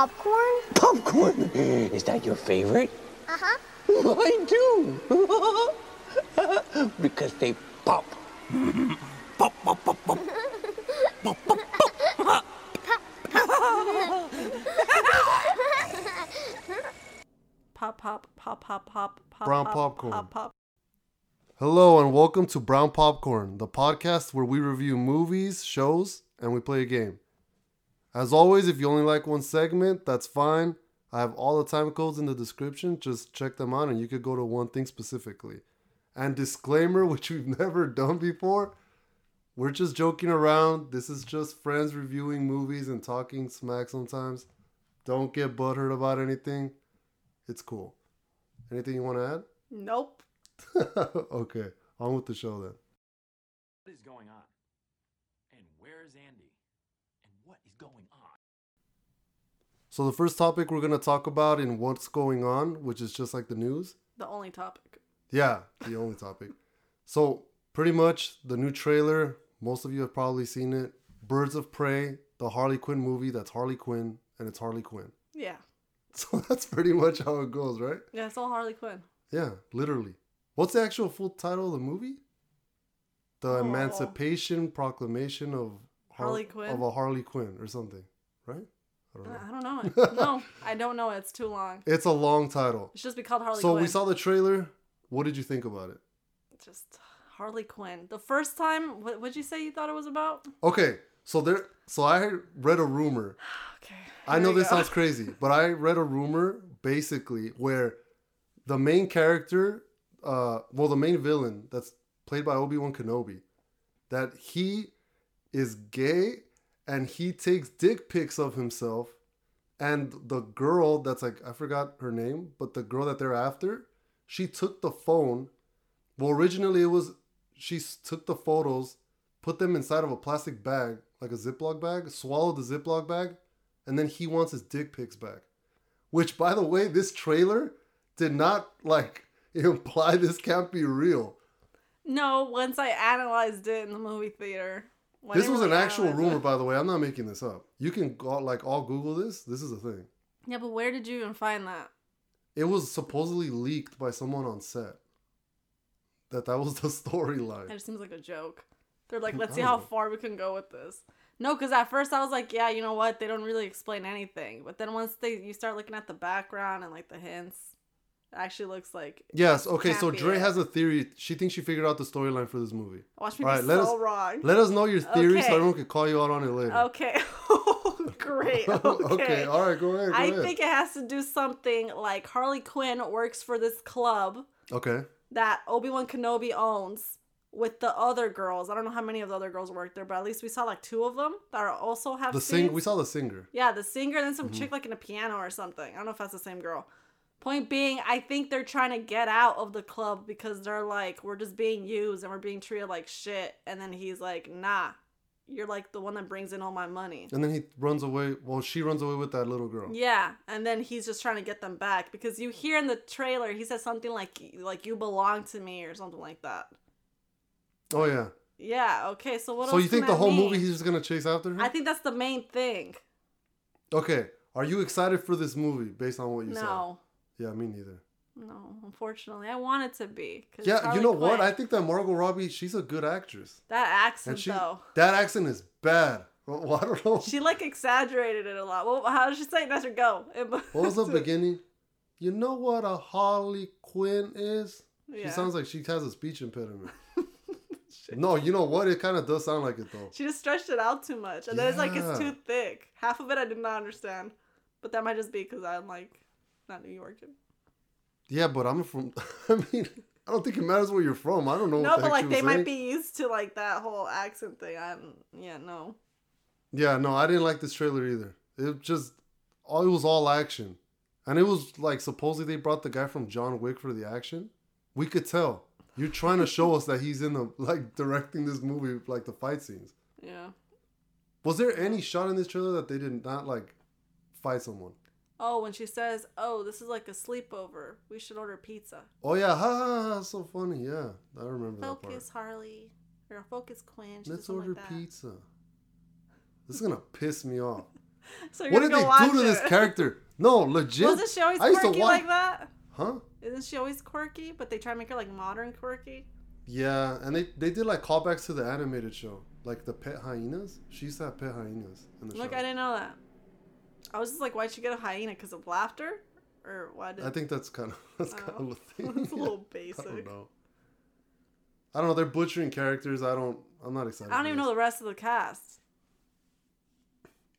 popcorn? Popcorn. Is that your favorite? Uh huh. I do. because they pop. pop, pop, pop, pop. pop, pop, pop. Pop, pop, pop, pop, pop, pop. Brown pop, popcorn. Pop, pop. Hello and welcome to Brown Popcorn, the podcast where we review movies, shows, and we play a game. As always, if you only like one segment, that's fine. I have all the time codes in the description. Just check them out and you could go to one thing specifically. And disclaimer, which we've never done before, we're just joking around. This is just friends reviewing movies and talking smack sometimes. Don't get butthurt about anything. It's cool. Anything you want to add? Nope. okay, on with the show then. What is going on? And where is Andy? And what is going on? So the first topic we're going to talk about in what's going on, which is just like the news. The only topic. Yeah, the only topic. So pretty much the new trailer, most of you have probably seen it. Birds of Prey, the Harley Quinn movie that's Harley Quinn and it's Harley Quinn. Yeah. So that's pretty much how it goes, right? Yeah, it's all Harley Quinn. Yeah, literally. What's the actual full title of the movie? The Oh. Emancipation Proclamation of Har- Harley Quinn? of a Harley Quinn or something, right? I don't know. I don't know it. no, I don't know it. It's too long. It's a long title. It should just be called Harley so Quinn. we saw the trailer. What did you think about it? Just Harley Quinn. The first time, what would you say you thought it was about? Okay, so there. So I read a rumor. Okay. I know this go. sounds crazy, but I read a rumor basically where the main character, uh, well, the main villain that's played by Obi Wan Kenobi, that he is gay and he takes dick pics of himself, and the girl that's like I forgot her name, but the girl that they're after, she took the phone. Well, originally it was she took the photos, put them inside of a plastic bag, like a Ziploc bag, swallowed the Ziploc bag, and then he wants his dick pics back. Which, by the way, this trailer did not like imply this can't be real. No, once I analyzed it in the movie theater. This was an actual rumor, by the way. I'm not making this up. You can go, like all Google this. This is a thing. Yeah, but where did you even find that? It was supposedly leaked by someone on set. That that was the storyline. just seems like a joke. They're like, let's see how far we can go with this. No, because at first I was like, yeah, you know what? They don't really explain anything. But then once they you start looking at the background and like the hints, actually looks like Yes. Okay. So Dre has a theory. She thinks she figured out the storyline for this movie. watch me Alright, be let so us- wrong. Let us know your theory so everyone can call you out on it later. Okay. Great. Okay. okay. All right. Go ahead. Go I ahead. think it has to do something like Harley Quinn works for this club Okay. that Obi Wan Kenobi owns with the other girls. I don't know how many of the other girls work there, but at least we saw like two of them that are also have The sing. scenes. We saw the singer. Yeah, the singer and then some Mm-hmm. chick like in a piano or something. I don't know if that's the same girl. Point being, I think they're trying to get out of the club because they're like, we're just being used and we're being treated like shit. And then he's like, nah, you're like the one that brings in all my money. And then he runs away. Well, she runs away with that little girl. Yeah, and then he's just trying to get them back because you hear in the trailer he says something like like you belong to me or something like that. Oh yeah. Yeah. Okay. So what? so you think the whole mean? movie he's just gonna chase after her? I think that's the main thing. okay. Are you excited for this movie based on what you saw? No. Yeah, me neither. No, unfortunately, I want it to be. Yeah, you know what? I think that Margot Robbie, she's a good actress, that accent she though. that accent is bad. Well, I don't know. She like exaggerated it a lot. Well, how did she say? Let her go. what was the beginning? You know what a Harley Quinn is? Yeah. She sounds like she has a speech impediment. no, you know what? It kind of does sound like it though. She just stretched it out too much, and then it's like it's too thick. Half of it I did not understand, but that might just be because I'm like not New York. Yeah, but I'm from. I mean, I don't think it matters where you're from. I don't know. No, the but like they was might saying. be used to like that whole accent thing. I'm yeah no. Yeah, no, I didn't like this trailer either. It just, all it was all action, and it was like supposedly they brought the guy from John Wick for the action. We could tell you're trying to show us that he's in the like directing this movie, like the fight scenes. Yeah. Was there any shot in this trailer that they did not like fight someone? Oh, when she says, "Oh, this is like a sleepover. We should order pizza." Oh yeah, ha, ha, ha so funny. Yeah, I remember that part. Focus, Harley. Or focus, Quinn. She Let's order like pizza. This is gonna piss me off. So you're What did go they do to this character? No, legit. Wasn't she always I used to quirky like that? Huh? Isn't she always quirky? But they try to make her like modern quirky. Yeah, and they they did like callbacks to the animated show, like the pet hyenas. She used to have pet hyenas in the Look, show. I didn't know that. I was just like, why'd she get a hyena? Because of laughter, or why did? I think that's kind of that's kind Oh. of a thing. It's a little I don't know. I don't know. They're butchering characters. I don't. I'm not excited. I don't even know the rest of the cast.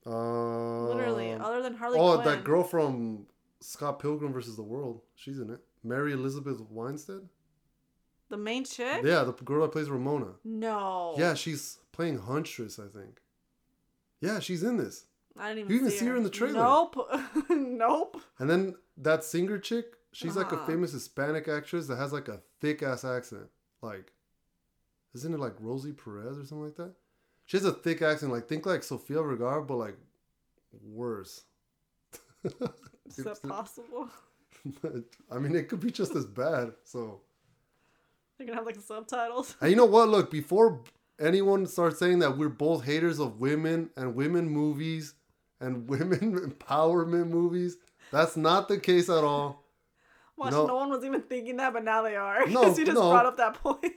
Uh, Literally, other than Harley oh, Quinn. that girl from Scott Pilgrim versus the World. She's in it. Mary Elizabeth Winstead. The main chick? Yeah, the girl that plays Ramona. No. Yeah, she's playing Huntress, I think. Yeah, she's in this. I didn't even You even see see her in the trailer. Nope. nope. And then that singer chick, she's like a Uh-huh. famous Hispanic actress that has like a thick ass accent. Like, isn't it like Rosie Perez or something like that? She has a thick accent. Like, think like Sofia Vergara, but like worse. Is that possible? I mean, it could be just as bad. So, They're gonna have like subtitles. and you know what? Look, before anyone starts saying that we're both haters of women and women movies and women empowerment movies, that's not the case at all. Watch, No. no. one was even thinking that, but now they are. No, Because you just no. brought up that point.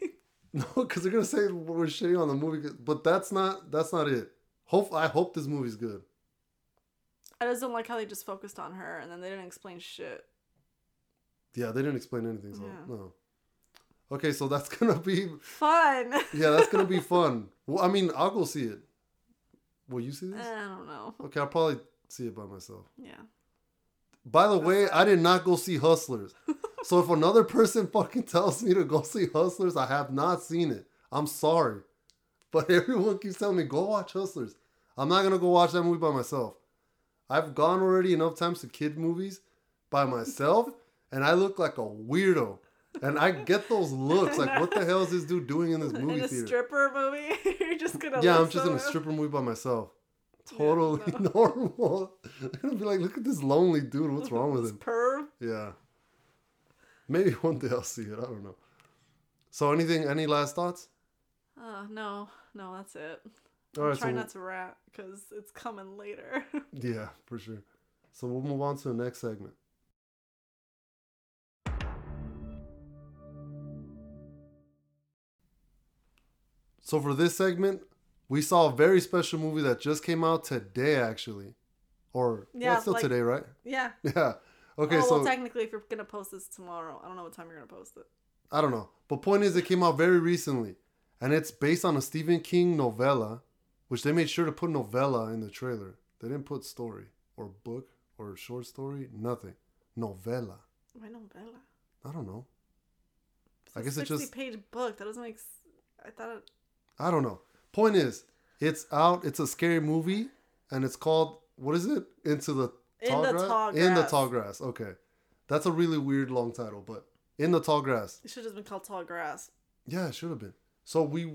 No, because they're gonna say we're shitting on the movie, but that's not that's not it. Hope I hope this movie's good. I just don't like how they just focused on her and then they didn't explain shit. Yeah, they didn't explain anything, so Yeah. no. Okay, so that's gonna be Fun. yeah, that's gonna be fun. Well, I mean, I'll go see it. Will you see this? I don't know. Okay, I'll probably see it by myself. Yeah. By the way, I did not go see Hustlers. so if another person fucking tells me to go see Hustlers, I have not seen it. I'm sorry. But everyone keeps telling me, go watch Hustlers. I'm not gonna go watch that movie by myself. I've gone already enough times to kid movies by myself, and I look like a weirdo. And I get those looks, like, what the hell is this dude doing in this movie in a theater? stripper movie, you're just gonna. Yeah, I'm just in a stripper movie by myself. Totally normal. I'm gonna be like, look at this lonely dude. What's wrong with him? Perv. Yeah. Maybe one day I'll see it. I don't know. So, anything? Any last thoughts? Uh, no, no, that's it. All I'm. So, trying not to rant because it's coming later. yeah, for sure. So we'll move on to the next segment. So for this segment, we saw a very special movie that just came out today, actually, or yeah, it's still like- today, right? yeah. Yeah. Okay, oh, so well, technically, if you're gonna post this tomorrow, I don't know what time you're gonna post it. I don't know. But point is, it came out very recently, and it's based on a Stephen King novella, which they made sure to put novella in the trailer. They didn't put story or book or short story, nothing. Novella. Why novella? I don't know. It's I guess it just- page book. That doesn't make. s- I thought it. I don't know. Point is, it's out. It's a scary movie, and it's called what is it? Into the In tall the grass. Tall In the tall grass. Okay, that's a really weird long title, but in the tall grass. It should have been called Tall Grass. Yeah, it should have been. So we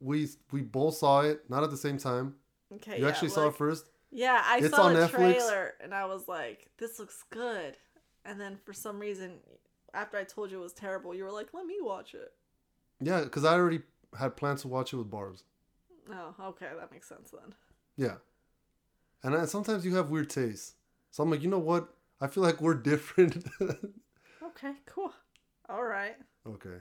we we both saw it, not at the same time. Okay. You yeah, actually saw it first. Yeah, I It's saw the Netflix. trailer and I was like, "This looks good," and then for some reason, after I told you it was terrible, you were like, "Let me watch it." Yeah, because I already had plans to watch it with Barb's. Oh, okay, that makes sense then. Yeah, and I, sometimes you have weird tastes, so I'm like, you know what? I feel like we're different. Okay, cool. All right. okay.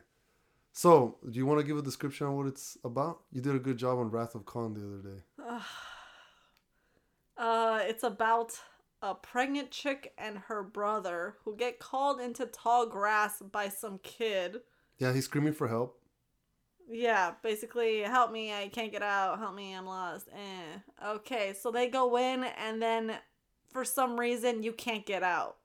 So, do you want to give a description on what it's about? You did a good job on Wrath of Khan the other day. Uh, it's about a pregnant chick and her brother who get called into tall grass by some kid. Yeah, he's screaming for help. Yeah, basically, help me, I can't get out. Help me, I'm lost. Eh. Okay, so they go in, and then for some reason, you can't get out.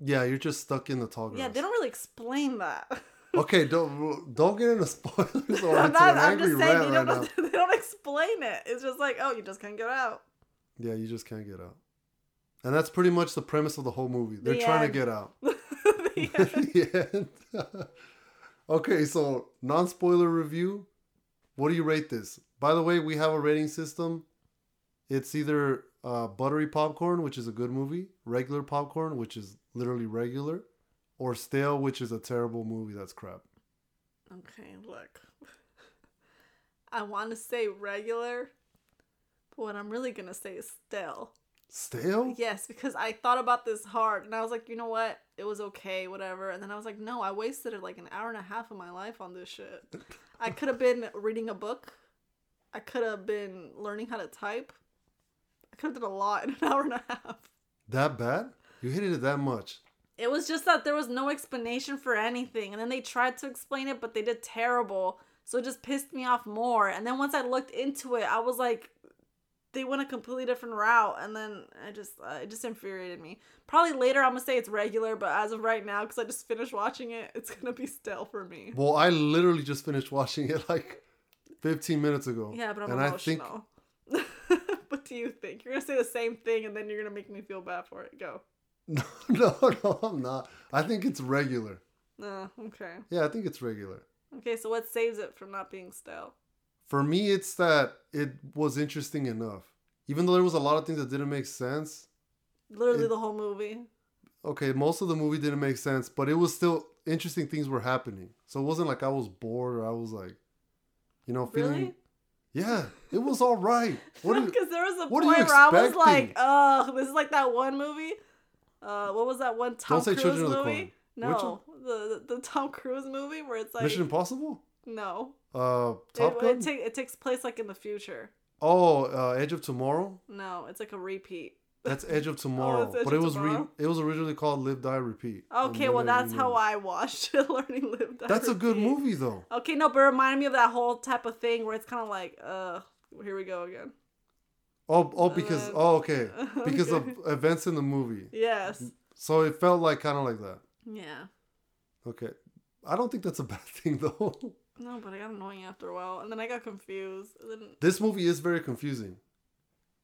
Yeah, you're just stuck in the tall grass. Yeah, they don't really explain that. Okay, don't don't get into spoilers or I'm, not, I'm just saying, you don't, they don't explain it. It's just like, oh, you just can't get out. Yeah, you just can't get out. And that's pretty much the premise of the whole movie. They're The trying end. to get out. The end. the end. Okay, so non spoiler review. What do you rate this? By the way, we have a rating system. It's either uh, buttery popcorn, which is a good movie, regular popcorn, which is literally regular, or stale, which is a terrible movie that's crap. Okay, look. I want to say regular, But what I'm really gonna say is still. Yes, because I thought about this hard and I was like, you know what? It was okay, whatever. And then I was like, no, I wasted it like an hour and a half of my life on this shit. I could have been reading a book. I could have been learning how to type. I could have done a lot in an hour and a half. That bad? You hated it that much? It was just that there was no explanation for anything. And then they tried to explain it, but they did terrible. So it just pissed me off more. And then once I looked into it, I was like, they went a completely different route. And then I just, uh, it just infuriated me. Probably later, I'm going to say it's regular, but as of right now, because I just finished watching it, it's going to be stale for me. Well, I literally just finished watching it like 15 minutes ago. Yeah, but I'm and I think emotional. what do you think? You're going to say the same thing, and then you're going to make me feel bad for it. Go. no, no, no, I'm not. I think it's regular. No, okay. Yeah, I think it's regular. Okay, so what saves it from not being stale? For me, it's that it was interesting enough. Even though there was a lot of things that didn't make sense. Literally It- the whole movie. Okay, most of the movie didn't make sense, but it was still interesting things were happening. So it wasn't like I was bored or I was like, you know, feeling. Really? Yeah, it was all right. What Because there was a point where I was like, expecting? "Oh, this is like that one movie." Uh, what was that one Tom Don't say Cruise Children of the movie? No, the, the the Tom Cruise movie where it's like Mission Impossible? no, Uh, it, Top Gun? it, ta- it takes place like in the future. oh, uh, Edge of Tomorrow. No, it's like a repeat. That's Edge of Tomorrow, Oh, Edge but it of was re- Tomorrow? it was originally called Live Die Repeat. Okay, well that's how. I watched it, Learning Live Die. That's a good Repeat. movie though. Okay, no, but it reminded me of that whole type of thing where it's kind of like, uh, here we go again. Oh, oh, because then- oh, okay, because of Okay. events in the movie. Yes. So it felt like kind of like that. Yeah. Okay, I don't think that's a bad thing though. No, but I got annoying after a while, and then I got confused. And then this movie is very confusing.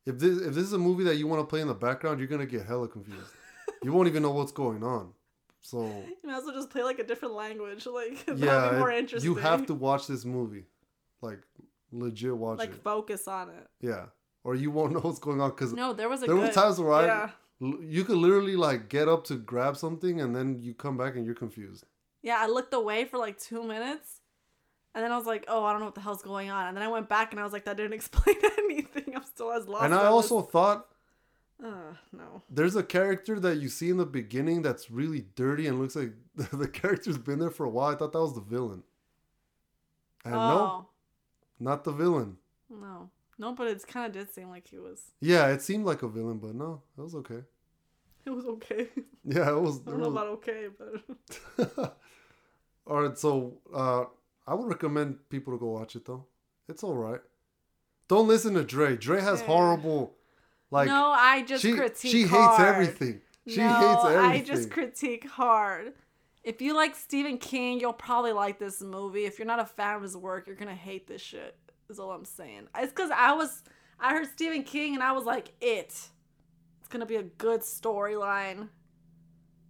If this if this is a movie that you want to play in the background, you're gonna get hella confused. you won't even know what's going on. So you might as well just play like a different language. Like yeah, be more it- interesting. you have to watch this movie, like legit watch like it. focus on it. Yeah, or you won't know what's going on because No, there was a there were times where I yeah, l- you could literally like get up to grab something and then you come back and you're confused. yeah. I looked away for like two minutes, and then I was like, oh, I don't know what the hell's going on. And then I went back and I was like, that didn't explain anything. I'm still as lost. and I also thought uh, no. there's a character that you see in the beginning that's really dirty and looks like the character's been there for a while. I thought that was the villain. And no, oh not the villain. no, no, but it kind of did seem like he was. Yeah, it seemed like a villain, but no, it was okay. It was okay. Yeah, it was. I don't know was about okay, but all right, so uh, I would recommend people to go watch it though. It's all right. Don't listen to Dre. Dre has horrible, like no, I just she critique. she hates everything. She no, hates everything. I just critique hard. If you like Stephen King, you'll probably like this movie. If you're not a fan of his work, you're gonna hate this shit. Is all I'm saying. It's because I was, I heard Stephen King and I was like, it. It's gonna be a good storyline.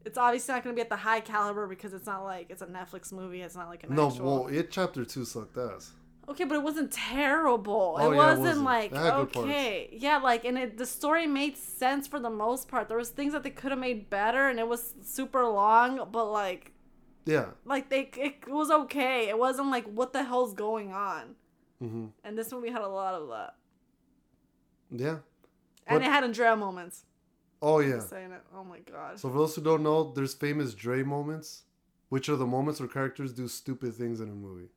It's obviously not gonna be at the high caliber because it's not like it's a Netflix movie. It's not like an actual no, actual. well, it chapter two sucked ass. Okay, but it wasn't terrible. Oh, it yeah, wasn't wasn't. like okay, yeah, like and it the story made sense for the most part. There was things that they could have made better, and it was super long, but like Yeah. like they it was okay. It wasn't like what the hell's going on. Mm-hmm. And this movie had a lot of that, Yeah. and But- it had Andrea moments. Oh yeah. Saying it. Oh my god. So for those who don't know, there's famous Dre moments, which are the moments where characters do stupid things in a movie.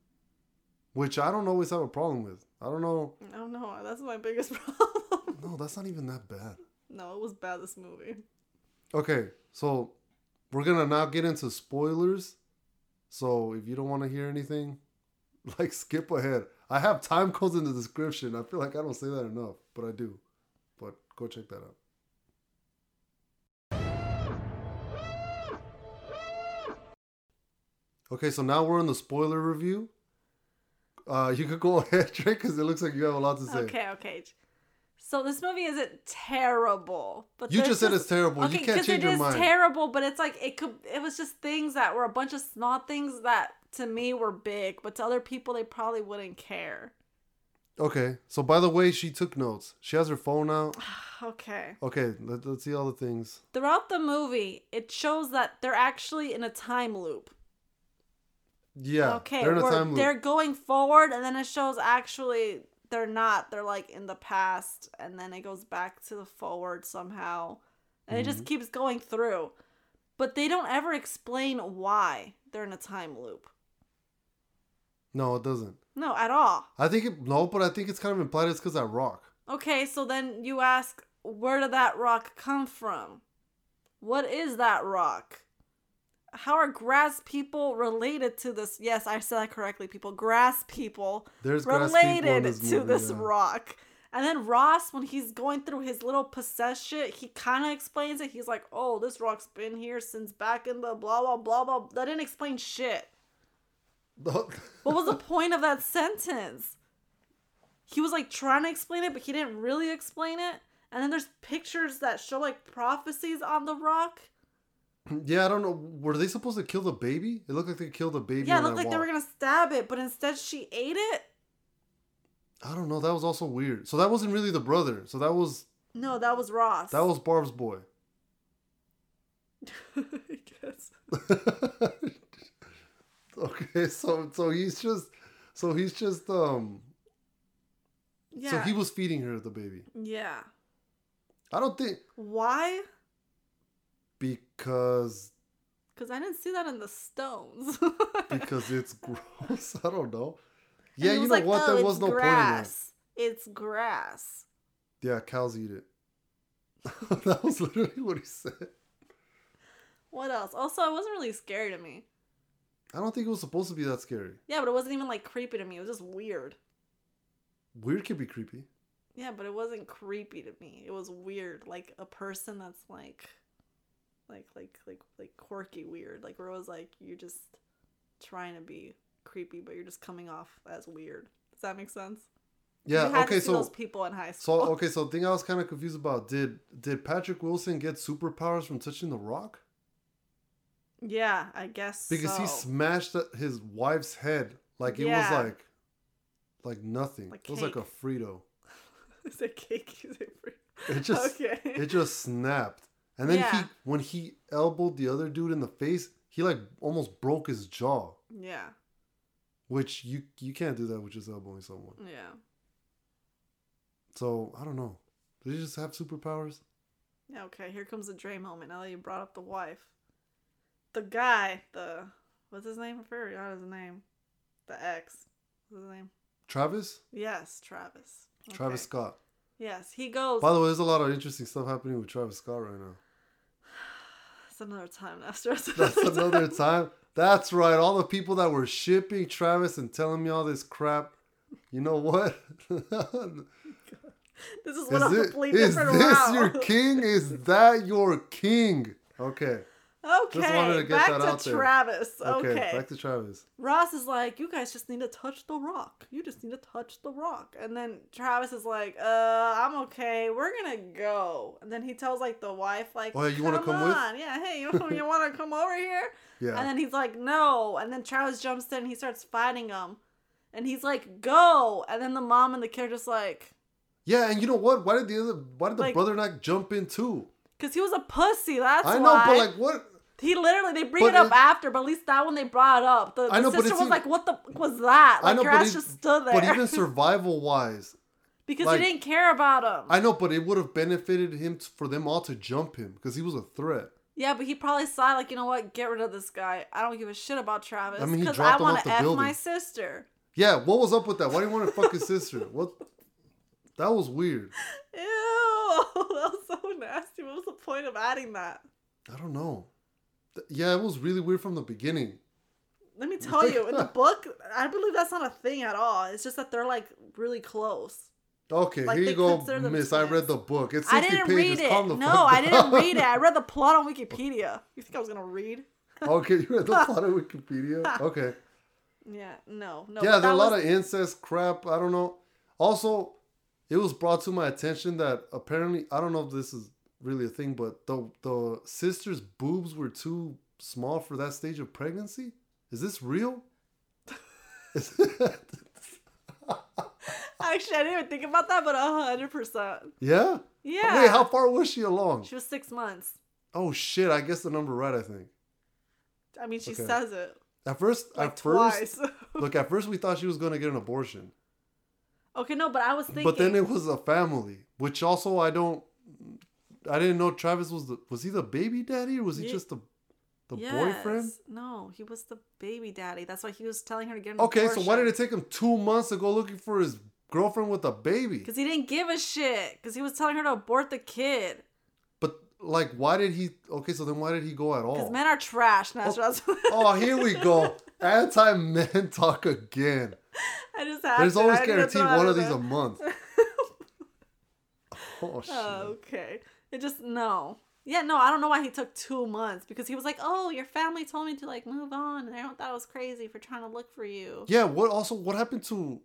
Which I don't always have a problem with. I don't know. I don't know. That's my biggest problem. No, that's not even that bad. no, it was bad. This movie. Okay, so we're gonna now get into spoilers. So if you don't want to hear anything, like skip ahead. I have time codes in the description. I feel like I don't say that enough, but I do. But go check that out. Okay, so now we're in the spoiler review. Uh, you could go ahead, Dre, because it looks like you have a lot to say. Okay, okay. So this movie isn't terrible, but You just said it's terrible. You can't change it your is mind. terrible, but it's like it could. It was just things that were a bunch of small things that to me were big, but to other people they probably wouldn't care. Okay, so by the way, she took notes. She has her phone out. Okay. Okay, let, let's see all the things. Throughout the movie, it shows that they're actually in a time loop. Yeah. okay, They're in a time loop. they're going forward, and then it shows actually they're not. They're like in the past, and then it goes back to the forward somehow, and it just mm-hmm. keeps going through. But they don't ever explain why they're in a time loop. No, it doesn't. No, at all. I think it no, but I think it's kind of implied it's because that rock. Okay, so then you ask, where did that rock come from? What is that rock? How are grass people related to this? Yes, I said that correctly, people. Grass people There's grass people related this to movie, this yeah. rock. And then Ross, when he's going through his little possess shit, he kind of explains it. He's like, oh, this rock's been here since back in the blah, blah, blah, blah. That didn't explain shit. What was the point of that sentence? He was like trying to explain it, but he didn't really explain it. And then there's pictures that show like prophecies on the rock. yeah, I don't know. Were they supposed to kill the baby? It looked like they killed the baby. Yeah, it looked like they were gonna stab it, but instead she ate it. I don't know. That was also weird. So that wasn't really the brother. So that was No, that was Ross. that was Barb's boy. I guess. okay, so so he's just so he's just um Yeah. so he was feeding her the baby. Yeah. I don't think Why? Because Because I didn't see that in the stones. because it's gross. I don't know. Yeah, you know like, what? "Oh, there was no point grass. It's grass. Yeah, cows eat it. that was literally what he said. What else? Also, it wasn't really scary to me. I don't think it was supposed to be that scary. Yeah, but it wasn't even like creepy to me. It was just weird. Weird can be creepy. Yeah, but it wasn't creepy to me. It was weird, like a person that's like, like, like, like, like quirky weird. Like where it was like you're just trying to be creepy, but you're just coming off as weird. Does that make sense? Yeah. Okay. So those people in high school. so okay. So the thing I was kind of confused about did did Patrick Wilson get superpowers from touching the rock? yeah, I guess Because he smashed his wife's head like it Yeah. was like like nothing. Like it was like a. Frito. Is it cake? Is it free? It just okay. it just snapped. And then Yeah. he when he elbowed the other dude in the face, he like almost broke his jaw. yeah, Which you you can't do that with just elbowing someone. yeah, So I don't know. Did he just have superpowers? yeah. Okay, here comes the Dre moment. Now that you brought up the wife, the guy, the what's his name? I forgot his name. The ex. What's his name? Travis? Yes, Travis. Travis Scott. Yes, he goes. By the way, there's a lot of interesting stuff happening with Travis Scott right now. Another time, Nestor. It's That's another time. That's right. All the people that were shipping Travis and telling me all this crap. You know what? This is Is, what a it, complete is different this route. your king? Is that your king? Okay. Okay, wanted to get back that to out there. Travis. Okay. Okay. Back to Travis. Ross is like, you guys just need to touch the rock. You just need to touch the rock. And then Travis is like, uh, I'm okay. We're gonna go. And then he tells like the wife, like, Oh, you wanna come come with?" on. Yeah, hey, you, you wanna come over here? Yeah. And then he's like, no. And then Travis jumps in and he starts fighting him. And he's like, go. And then the mom and the kid are just like, yeah, and you know what? Why did the other? Why did the Like- brother not jump in too? because he was a pussy. That's why. I know, why. but like, what? He literally they bring But it up it- after, but at least that one they brought up. The, the know, sister was seemed- like, "What the fuck was that?" Like I know, your ass just stood there. But even survival wise, because like- he didn't care about him. I know, but it would have benefited him t- for them all to jump him because he was a threat. yeah, but he probably saw like, you know what? Get rid of this guy. I don't give a shit about Travis I mean, he because dropped I want to f building. my sister. Yeah, what was up with that? Why do you want to fuck his sister? What? That was weird. Ew, that was so nasty. What was the point of adding that? I don't know. Yeah, it was really weird from the beginning. Let me tell you, in the book, I believe that's not a thing at all. It's just that they're like really close. Okay, Like, here you go, Miss. I read the book. It's 60 I didn't pages. read it. No, I didn't read it. I read the plot on Wikipedia. You think I was gonna read? okay, you read the plot on Wikipedia. Okay. Yeah, no, no. yeah, but there are a lot was- of incest crap. I don't know. Also, it was brought to my attention that apparently I don't know if this is really a thing, but the the sister's boobs were too small for that stage of pregnancy. Is this real? Is- Actually, I didn't even think about that, but hundred percent. yeah. Yeah. Wait, how far was she along? She was six months. Oh shit! I guess the number right. I think. I mean, she Okay. says it At first, like at first, look. At first, we thought she was gonna get an abortion. Okay, no, but I was thinking. But then it was a family, which also I don't. I didn't know Travis was the was he the baby daddy or was he just the the Yes. boyfriend? No, he was the baby daddy. That's why he was telling her to get an Okay, so why did it take him two months to go looking for his girlfriend with a baby? Because he didn't give a shit. Because he was telling her to abort the kid. But like, why did he? Okay, so then why did he go at all? Because men are trash. No, that's- oh, oh, here we go. Anti men talk again. I just have There's to. always I had to guaranteed one of these a month. Oh shit. Oh, okay. It just no. Yeah, no, I don't know why he took two months because he was like, "Oh, your family told me to like move on, and everyone thought I was crazy for trying to look for you." Yeah. What also? What happened to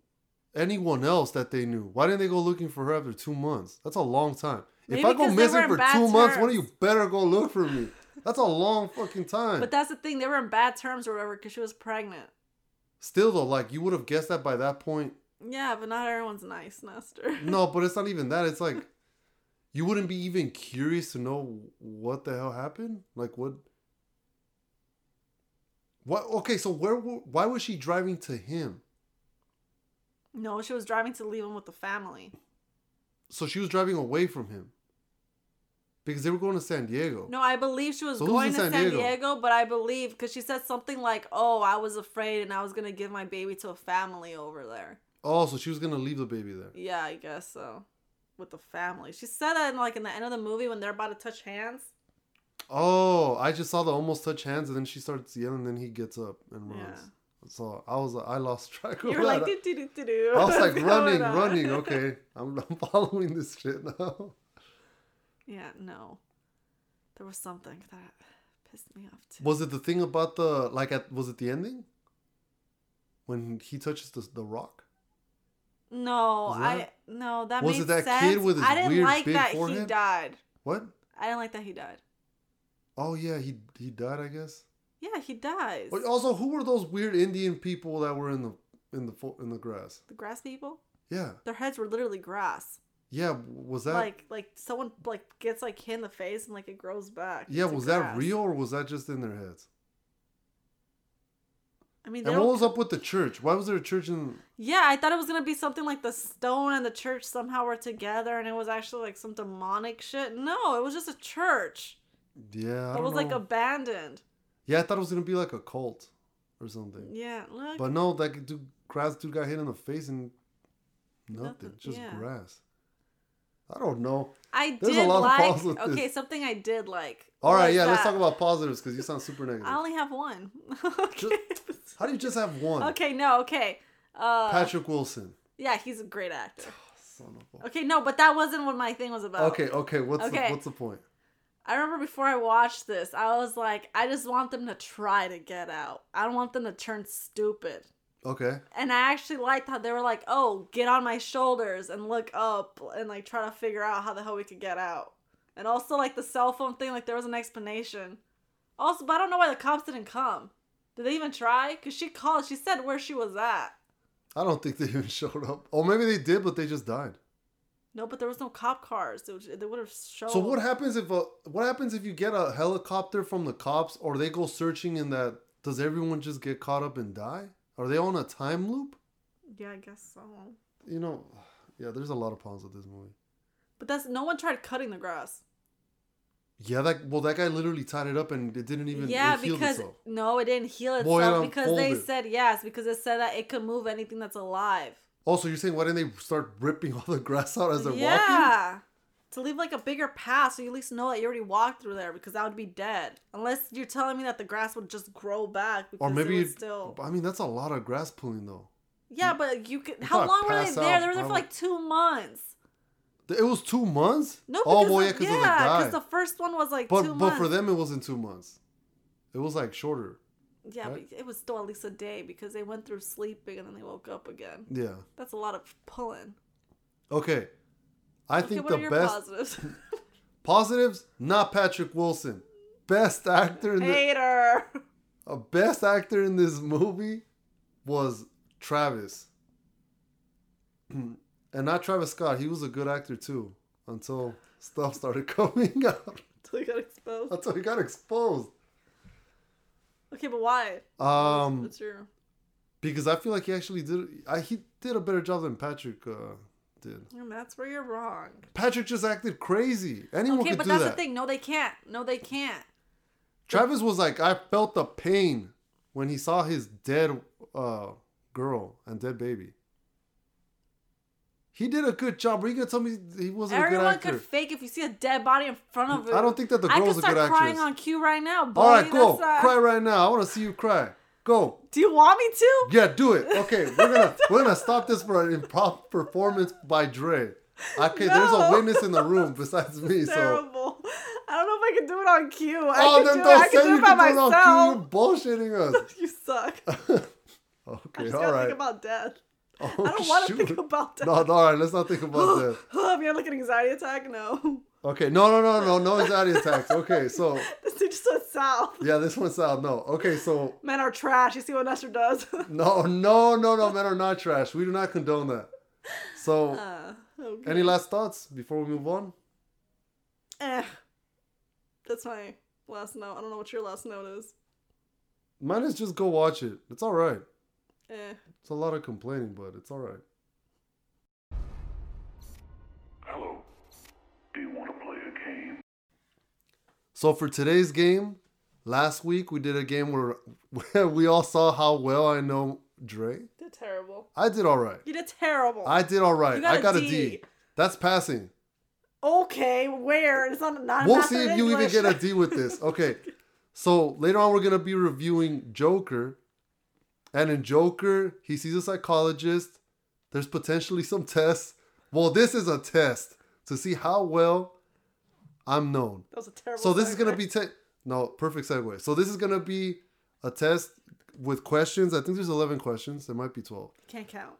anyone else that they knew? Why didn't they go looking for her after two months? That's a long time. Maybe if I go because they were missing for two months, one of you better go look for me. That's a long fucking time. But that's the thing; they were in bad terms or whatever because she was pregnant. Still though, like you would have guessed that by that point. Yeah, but not everyone's nice, Nestor. No, but it's not even that. It's like you wouldn't be even curious to know what the hell happened. Like what? What? Okay, so where? Why was she driving to him? no, she was driving to leave him with the family. So she was driving away from him because they were going to San Diego. No, I believe she was So going in to San San Diego? Diego? but I believe because she said something like, "Oh, I was afraid, and I was gonna give my baby to a family over there." Oh, so she was gonna leave the baby there. Yeah, I guess so. With the family, she said that in like in the end of the movie when they're about to touch hands. Oh, I just saw the almost touch hands, and then she starts yelling, and then he gets up and runs. Yeah. So I was, I lost track of You were like, that. do, do, do, do, do. I was like running, on? running. Okay, I'm, I'm following this shit now. Yeah, no. There was something that pissed me off too. Was it the thing about the like? At was it the ending when he touches the the rock? No, Was I no that Was made it that sense. kid with his I didn't weird like big that he died. What? I didn't like that he died. Oh yeah, he he died. I guess. Yeah, he dies. But also, who were those weird Indian people that were in the in the in the grass? the grass people, Yeah, their heads were literally grass. yeah. Was that? like like someone like gets like hit in the face and like it grows back. yeah, was that real or was that just in their heads? I mean, And what was up with the church? Why was there a church in? Yeah, I thought it was gonna be something like the stone and the church somehow were together, and it was actually like some demonic shit. No, it was just a church. Yeah, I It was like abandoned. Yeah, I thought it was gonna be like a cult or something. Yeah, look. But no, that dude, grass dude got hit in the face and nothing, Nothing, just yeah. grass. I don't know. I there's a did lot like. Okay, this. something I did like. All right, yeah, let's talk about positives because you sound super negative. I only have one. okay. How do you just have one? okay, no, okay. Uh, Patrick Wilson. yeah, he's a great actor. A- Okay, no, but that wasn't what my thing was about. Okay, okay. What's Okay. the what's the point? I remember before I watched this, I was like, I just want them to try to get out. I don't want them to turn stupid. Okay. And I actually liked how they were like, oh, get on my shoulders and look up and like try to figure out how the hell we could get out. And also like the cell phone thing, like there was an explanation. Also, but I don't know why the cops didn't come. Did they even try? Because she called, she said where she was at. I don't think they even showed up. Or maybe they did, but they just died. No, but there was no cop cars. They would have shown. So what happens if a, what happens if you get a helicopter from the cops or they go searching in that does everyone just get caught up and die? Are they on a time loop? Yeah, I guess so. You know, yeah, there's a lot of problems with this movie. But that's no one tried cutting the grass. Yeah, that well that guy literally tied it up and it didn't even yeah, because itself. no, it didn't heal itself Boy, it because they said yes because it said that it could move anything that's alive. Also, you're saying why didn't they start ripping all the grass out as they're walking? yeah, to leave like a bigger path so you at least know that you already walked through there because that would be dead. Unless you're telling me that the grass would just grow back because Or maybe it you still. I mean that's a lot of grass pulling though. Yeah, but you could. How long were they there? out, They were there for like two months. It was two months. No, oh because well, the- yeah, because yeah, the the first one was like but two but months. for them it wasn't two months. It was like shorter. yeah, right? but it was still at least a day because they went through sleeping and then they woke up again. Yeah. That's a lot of pulling. Okay. I Okay, think the best positives? positives not Patrick Wilson. Best actor in the Hater. a best actor in this movie was Travis. and not Travis Scott. He was a good actor too until stuff started coming out. Until he got exposed. Until he got exposed. Okay, but why? Um What's your? because I feel like he actually did. I, he did a better job than Patrick uh, did. And that's where you're wrong. Patrick just acted crazy. Anyone Okay, could but do that's that. the thing. No, they can't. No, they can't. Travis was like, I felt the pain when he saw his dead uh, girl and dead baby. He did a good job. Are you gonna tell me he wasn't a good Everyone actor? could fake if you see a dead body in front of you. I don't think that the girl's a good actress. I could start crying on cue right now. Buddy. All right, cool. That's, uh, cry right now. I want to see you cry. Go. Do you want me to? Yeah, do it. Okay, we're gonna we're gonna stop this for an improv performance by Dre. Okay, there's a witness in the room besides me, so. Terrible. I don't know if I can do it on cue. I Oh, can then do it. I can do it by can do it on myself. cue. You're bullshitting us. you suck. I Okay, just all gotta right. think about death. Oh, I don't want to think about that. No, no, all right, let's not think about that. I'm gonna like an anxiety attack. No, Okay, no, no, no, no, no anxiety attacks. Okay, so this dude just went south. yeah, this one's south. No, okay, so Men are trash. You see what Nestor does? no, no, no, no, men are not trash. We do not condone that. So, uh, okay. any last thoughts before we move on? Eh. That's my last note. I don't know what your last note is. Mine is just go watch it. It's all right. Eh. It's a lot of complaining, but it's all right. Hello. Do you want to play a game? So for today's game, last week we did a game where, where we all saw how well I know Dre. You did terrible. I did all right. You did terrible. I did all right. You got I a got a D. D. That's passing. okay, where? It's not not. We'll see if you even get a D with this. Okay. So later on, we're gonna be reviewing Joker, and in Joker, he sees a psychologist. There's potentially some tests. Well, this is a test to see how well I'm known. That was a terrible. So this is gonna be te- no perfect segue. So this is gonna be a test with questions. I think there's 11 questions. There might be 12. Can't count.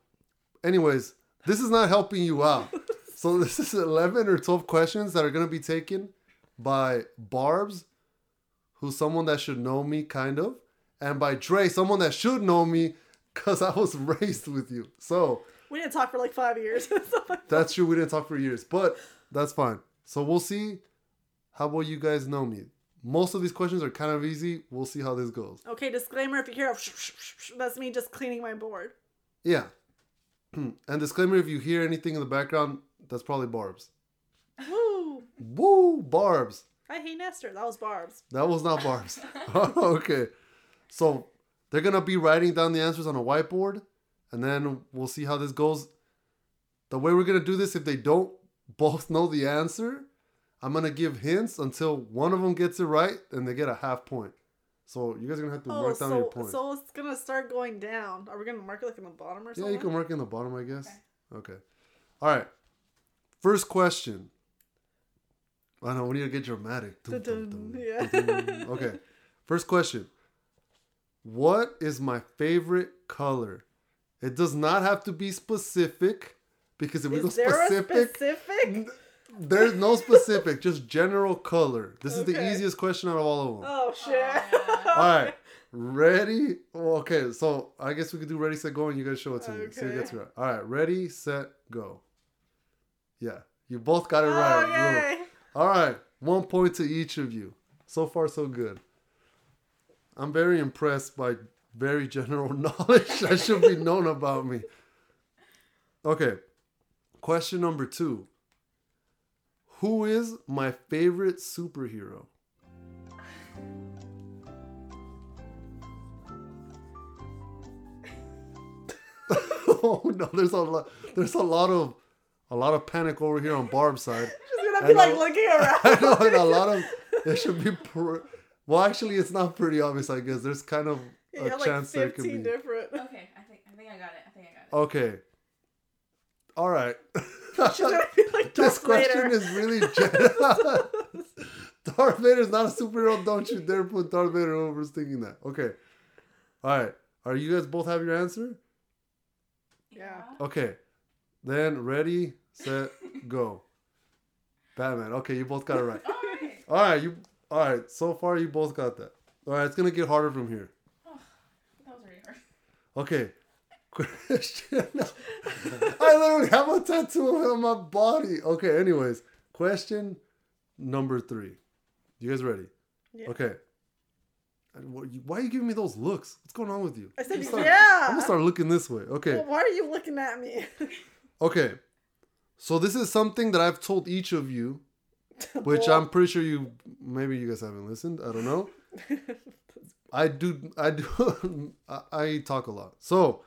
Anyways, this is not helping you out. so this is 11 or 12 questions that are gonna be taken by Barb's, who's someone that should know me kind of, and by Dre, someone that should know me because I was raised with you. So We didn't talk for like five years. that's true. We didn't talk for years, but that's fine. So we'll see how well you guys know me. Most of these questions are kind of easy. We'll see how this goes. okay, disclaimer: if you hear, a that's me just cleaning my board. Yeah. and disclaimer if you hear anything in the background, that's probably Barb's. Woo! Woo, Barb's. I hate Nestor. That was Barb's. That was not Barb's. okay. So they're going to be writing down the answers on a whiteboard, and then we'll see how this goes. The way we're going to do this, if they don't both know the answer, I'm going to give hints until one of them gets it right, and they get a half point. So you guys are going to have to Oh, mark down your so points. so it's gonna start going down. Are we gonna mark it like in the bottom or Yeah, something? Yeah, you can mark it in the bottom, I guess. Okay. okay. All right. First question. I know we need to get dramatic. Dum, dum, Dun-dun, yeah. okay. First question. What is my favorite color? It does not have to be specific because if we go Is there a specific, specific? there's no specific, just general color. This is the easiest question out of all of them. Oh shit! All right, ready? Well, okay, so I guess we could do ready, set, go, and you guys show it to me. See who Okay. gets it right. All right, ready, set, go. Yeah, you both got it right. Oh, Bro. yay. All right, one point to each of you. So far, so good. I'm very impressed by very general knowledge that should be known about me. Okay, question number two. Who is my favorite superhero? oh no, there's a lot. There's a lot of, a lot of panic over here on Barb's side. Just gonna I be like know. looking I know, and a lot of it should be. Pr- well, actually, it's not pretty obvious. I guess there's kind of You a have like chance there could fifteen be. different. Okay, I think I think I got it. I think I got it. Okay. All right. She's like this Darth question Vader. is really general. Darth Vader is not a superhero. Don't you dare put Darth Vader over thinking that. Okay. All right. Are you guys both have your answer? Yeah. Okay. Then ready, set, go. Batman. Okay, you both got it right. Alright. All right, you. All right. So far, you both got that. All right, it's gonna get harder from here. That was really hard. Okay. Question. I literally have a tattoo on my body. Okay. Anyways, question number three. You guys ready? Yeah. Okay. Why are you giving me those looks? What's going on with you? I said, I'm start- yeah. I'm gonna start looking this way. Okay. Well, why are you looking at me? Okay. So this is something that I've told each of you, which I'm pretty sure you maybe you guys haven't listened. I don't know. I do I do I, talk a lot. So,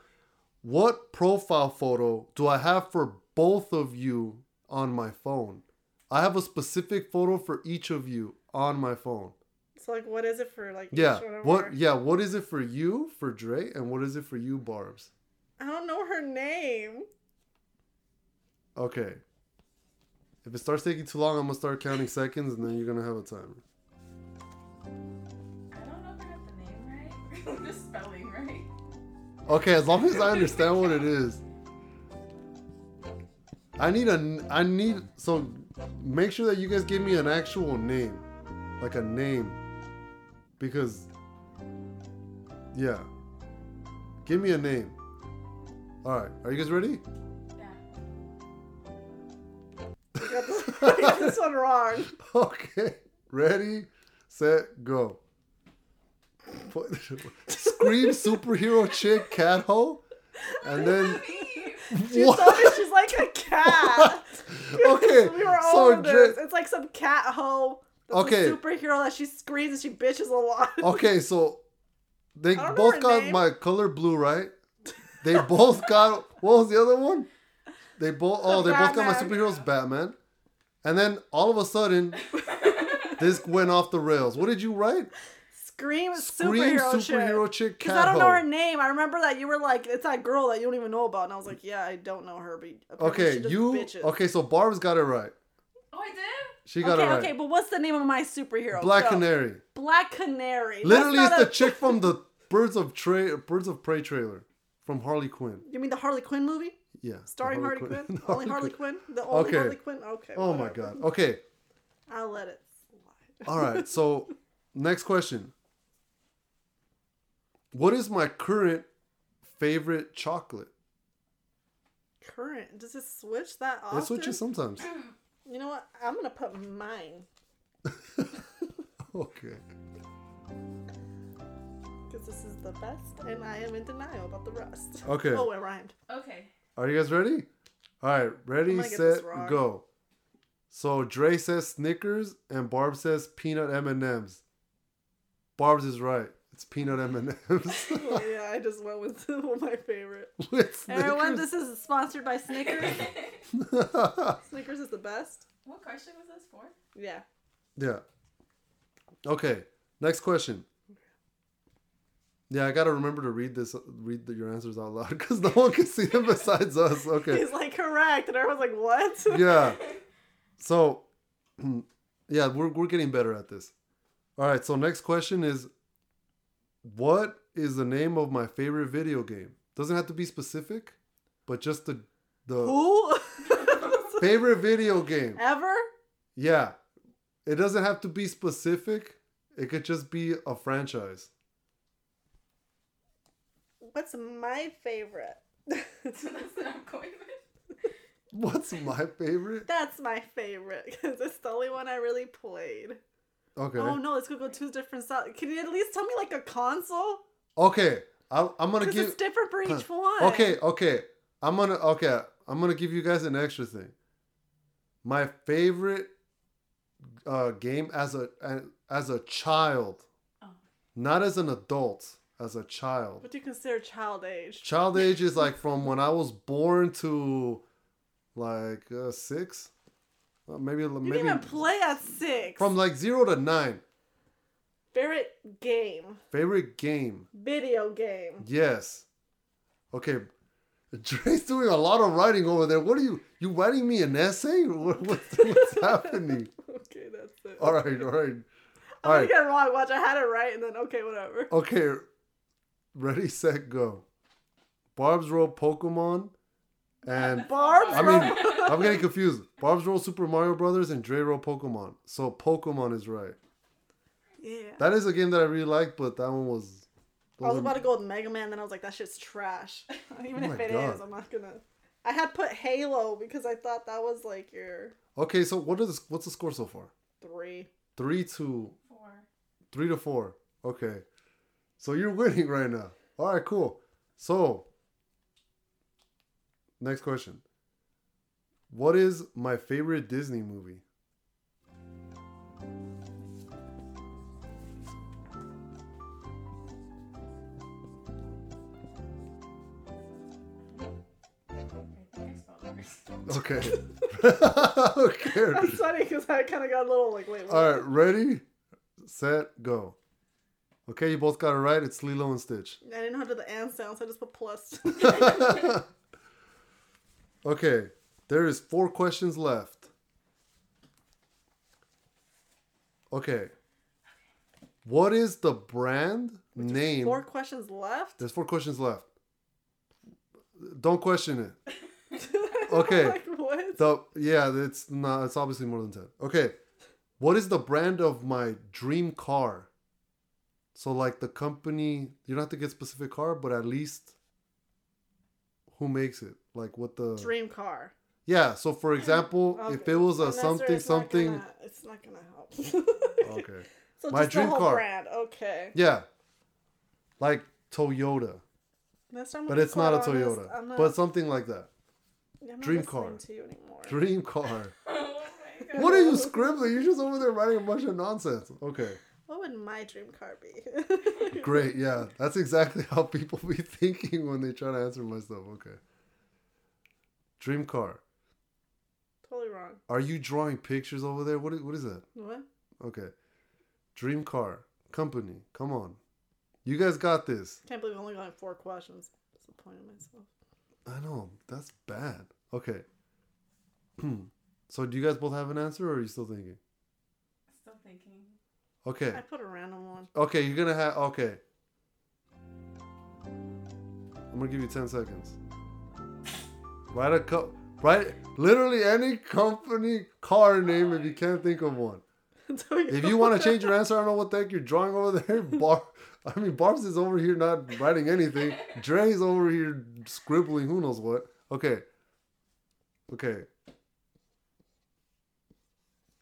what profile photo do I have for both of you on my phone? I have a specific photo for each of you on my phone. so like, what is it for like? Yeah. each one of What our- yeah, what is it for you for Dre and what is it for you Barbs? I don't know her name. Okay. If it starts taking too long, I'm gonna start counting seconds, and then you're gonna have a timer. the spelling right. Okay, as long as I understand what it is. I need a. I need so. Make sure that you guys give me an actual name, like a name, because. Yeah. Give me a name. All right. Are you guys ready? Yeah. You got this, you got this one wrong. Okay. Ready, set, go. Put- Scream superhero chick cat hoe, and then She what? told me she's like a cat. Okay, we were so over Dre- this. It's like some cat hoe. Okay. A superhero that she screams and she bitches a lot. Okay, so they I don't know both got name. my color blue, right? They both got what was the other one? They both oh they both got my Batman. superheroes Batman, and then all of a sudden this went off the rails. What did you write? Scream, Scream superhero, superhero chick. chick Because I don't know her name. I remember that you were like, it's that girl that you don't even know about. And I was like, yeah, I don't know her. But Okay, she you bitches. okay? So Barb's got it right. Oh, I did. She got okay, it right. okay, but what's the name of my superhero? Black Go. Canary. Black Canary. Literally, it's not the chick from the Birds of Prey, Birds of Prey trailer from Harley Quinn. You mean the Harley Quinn movie? Yeah, Starring Harley Quinn? The Only Harley Quinn? The only Okay. Harley Quinn? Okay. Oh my god. Okay. I'll let it slide. All right. So, next question. What is my current favorite chocolate? Current. Does it switch that often? It switches sometimes. You know what? I'm gonna put mine Okay. because this is the best, and I am in denial about the rest. Okay. Oh, it rhymed. Okay. Are you guys ready? All right. Ready, gonna get this set, go. So Dre says Snickers and Barb says peanut M and M's. Barb's is right. It's peanut M and M's. Yeah, I just went with my favorite. With Everyone, this is sponsored by Snickers. Snickers is the best. what question was this for? Yeah. Yeah. Okay. Next question. Yeah, I gotta remember to read this, read the, your answers out loud because no one can see them besides us. Okay. He's like, correct. And everyone's like, what? Yeah. So, yeah, we're we're getting better at this. All right. So next question is, what is the name of my favorite video game? Doesn't have to be specific, but just the the Who? favorite video game. Ever? Yeah. It doesn't have to be specific. It could just be a franchise. What's my favorite? That's what I'm going with. What's my favorite? That's my favorite because it's the only one I really played. Okay. Oh no, it's gonna go two different styles. Can you at least tell me like a console? Okay. I, I'm gonna give. it's different for each one. Okay. Okay. I'm gonna. Okay. I'm gonna give you guys an extra thing. My favorite uh, game as a as a child, Oh. not as an adult, as a child. What do you consider child age? Child age is like from when I was born to like uh, six, Uh, maybe You maybe didn't even play at six. from like zero to nine. favorite game, Favorite game, video game. yes. Okay, Dre's doing a lot of writing over there. What are you? You writing me an essay? What, what's, what's happening? Okay, that's it. All right, all right, I'm gonna get it wrong. Watch, I had it right, and then okay, whatever. Okay, ready, set, go. Barb's Roll Pokemon, and Barb's I mean, Roll- I'm getting confused. Barb's role Super Mario Brothers and Dre role Pokemon. So Pokemon is right. yeah. That is a game that I really like, but that one was. I was about to go with Mega Man, then I was like, that shit's trash. Oh Even Oh if my it is, God. I'm not gonna. I had put Halo because I thought that was like your Okay, so what is what's the score so far? three. Three to Four. three to four. Okay. So you're winning right now. All right, cool. So, next question. What is my favorite Disney movie? I think I spelled it. Okay. okay. That's funny because I kind of got a little like, wait, what? All right, ready, set, go. Okay, you both got it right. It's Lilo and Stitch. I didn't know how to do the and sound, so I just put plus. okay, there is four questions left. Okay. What is the brand name? Four questions left. There's four questions left. Don't question it. Okay. like what? The yeah, it's not. It's obviously more than ten. Okay, what is the brand of my dream car? So like the company, you don't have to get specific car, but at least who makes it? Like what the Dream car. yeah. So for example, if it was a Vanessa, something it's not something, gonna- it's not gonna help. okay, So My dream car. brand. Okay. yeah, like Toyota, but it's not a Toyota, not, but something like that. Dream car. To you anymore. Dream car. Oh. What are you scribbling? You're just over there writing a bunch of nonsense. Okay. What would my dream car be? Great, yeah. That's exactly how people be thinking when they try to answer my stuff. Okay. Dream car. Totally wrong. Are you drawing pictures over there? What is, what is that? What? Okay. Dream car. Company. Come on. You guys got this. Can't believe I only got like four questions. Disappointed myself. I know. That's bad. Okay. so do you guys both have an answer or are you still thinking? Still thinking. Okay. I put a random one. Okay, you're gonna have okay. I'm gonna give you ten seconds. Write a co- write literally any company car name if you can't think of one. If you want to change your answer, I don't know what the heck you're drawing over there. Bar, I mean, Barb's is over here not writing anything. Dre's over here scribbling who knows what. Okay. Okay.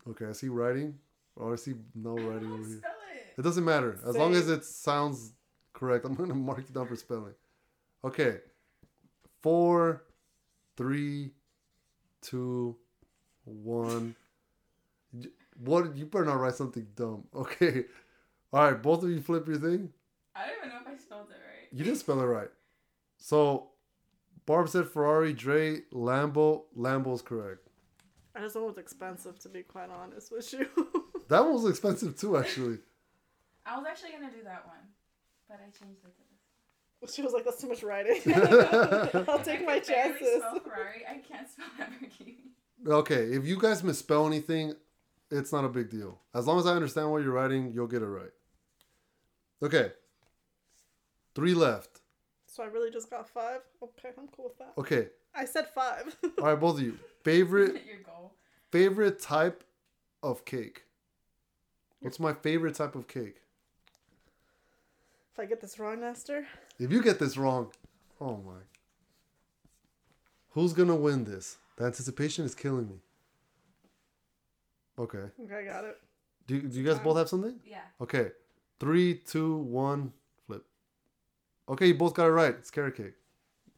Okay, I see writing. Or I see no writing over here. It. It doesn't matter. As long as it sounds correct. I'm going to mark you down for spelling. Okay. Four, three, two, one. What? You better not write something dumb. Okay. All right. Both of you flip your thing. I don't even know if I spelled it right. You didn't spell it right. So, Barb said Ferrari, Dre, Lambo. Lambo's correct. I just thought was expensive to be quite honest with you. That one was expensive too, actually. I was actually gonna do that one, but I changed it to this. She was like, "That's too much writing." I'll take I my chances. Spell Ferrari. I can't spell Lamborghini. Okay, if you guys misspell anything, it's not a big deal. As long as I understand what you're writing, you'll get it right. Okay. Three left. So I really just got five. Okay, I'm cool with that. Okay. I said five. All right, both of you. Favorite Your goal. favorite type of cake. What's my favorite type of cake? if I get this wrong, Nestor, If you get this wrong, oh my. Who's gonna win this? The anticipation is killing me. Okay. okay, I got it. Do, do you guys both have something? Yeah. Okay. Three, two, one, flip. Okay, you both got it right. It's carrot cake.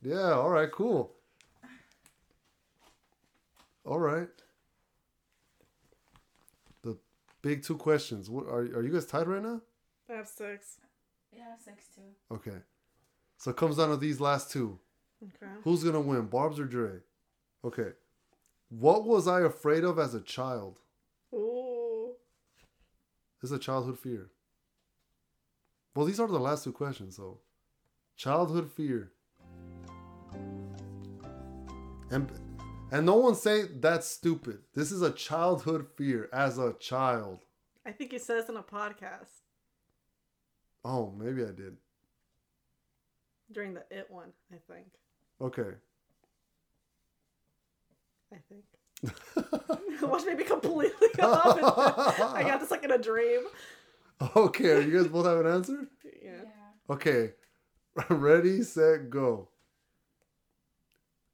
Yeah, all right, cool. All right. The big two questions. What are, are you guys tied right now? I have six. Yeah, six two. Okay. So it comes down to these last two. Okay. Who's gonna win, Barb's or Dre? Okay. What was I afraid of as a child? Ooh. This is a childhood fear. Well, these are the last two questions, so childhood fear. And and no one say that's stupid. This is a childhood fear as a child. I think you said this in a podcast Oh, maybe I did. During the It one. I think. Okay. I think. Watch me be completely off. I got this like in a dream. okay, you guys both have an answer? Yeah. Yeah. Okay. Ready, set, go.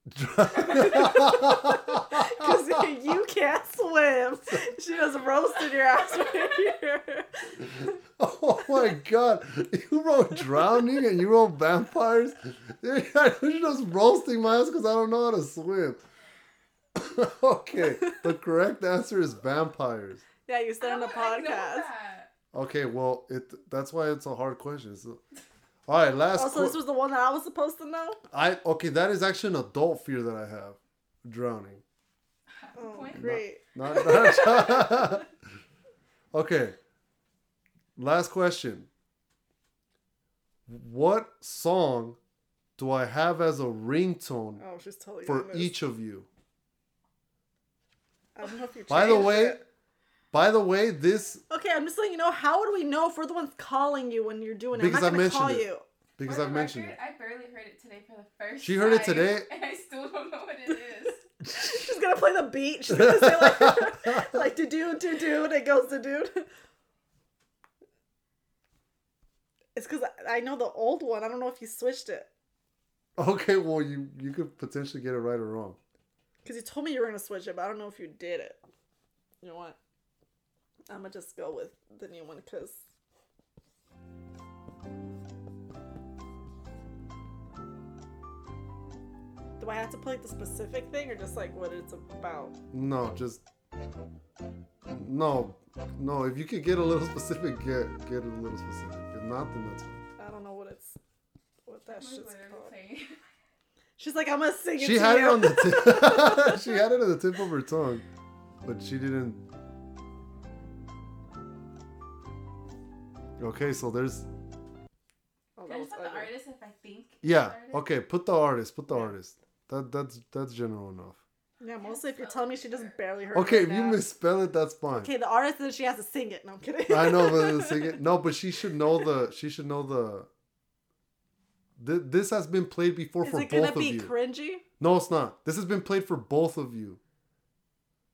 Because you can't swim. She was roasting your ass right here. oh, my god! You wrote drowning and you wrote vampires. You're just roasting my ass because I don't know how to swim. okay, the correct answer is vampires. Yeah, you said on the How would I know podcast. Okay, well, it that's why it's a hard question. So, all right, last. Oh, also, que- this was the one that I was supposed to know. I okay. That is actually an adult fear that I have, drowning. Oh, Point. great. Not, not okay. Last question. What song do I have as a ringtone Oh, totally for doing each of you? I don't know if you. By the way, it. By the way, this Okay, I'm just letting you know. How would we know if we're the ones calling you when you're doing it? Because I I'm not gonna mentioned call it. you. because For the I've mentioned record, it. I barely heard it today for the first She heard it time, today? And I still don't know what it is. She's gonna play the beat. She's gonna say like, like to do to do, and it goes to do. It's because I know the old one. I don't know if you switched it Okay, well you you could potentially get it right or wrong. because you told me you were gonna switch it, but I don't know if you did it. You know what? I'm gonna just go with the new one because. Do I have to play like, the specific thing or just like what it's about? No, just no, no. If you could get a little specific, get get a little specific. If not, then that's fine. I don't know what it's what that I'm shit's called. playing. She's like, I'm gonna sing it. She to had it on the tip. she had it on the tip of her tongue, but she didn't. Okay, so there's Oh, Can I just put the artist if I think? yeah. Okay, put the artist. Put the artist. That that's that's general enough. Yeah, mostly if you're telling me she just barely heard. Okay, if you now. misspell it, that's fine. Okay, the artist then she has to sing it. No, I'm kidding. I know, but sing it. No, but she should know the. She should know the. Th- This has been played before Is for it gonna both of be you. cringy? No, it's not. This has been played for both of you.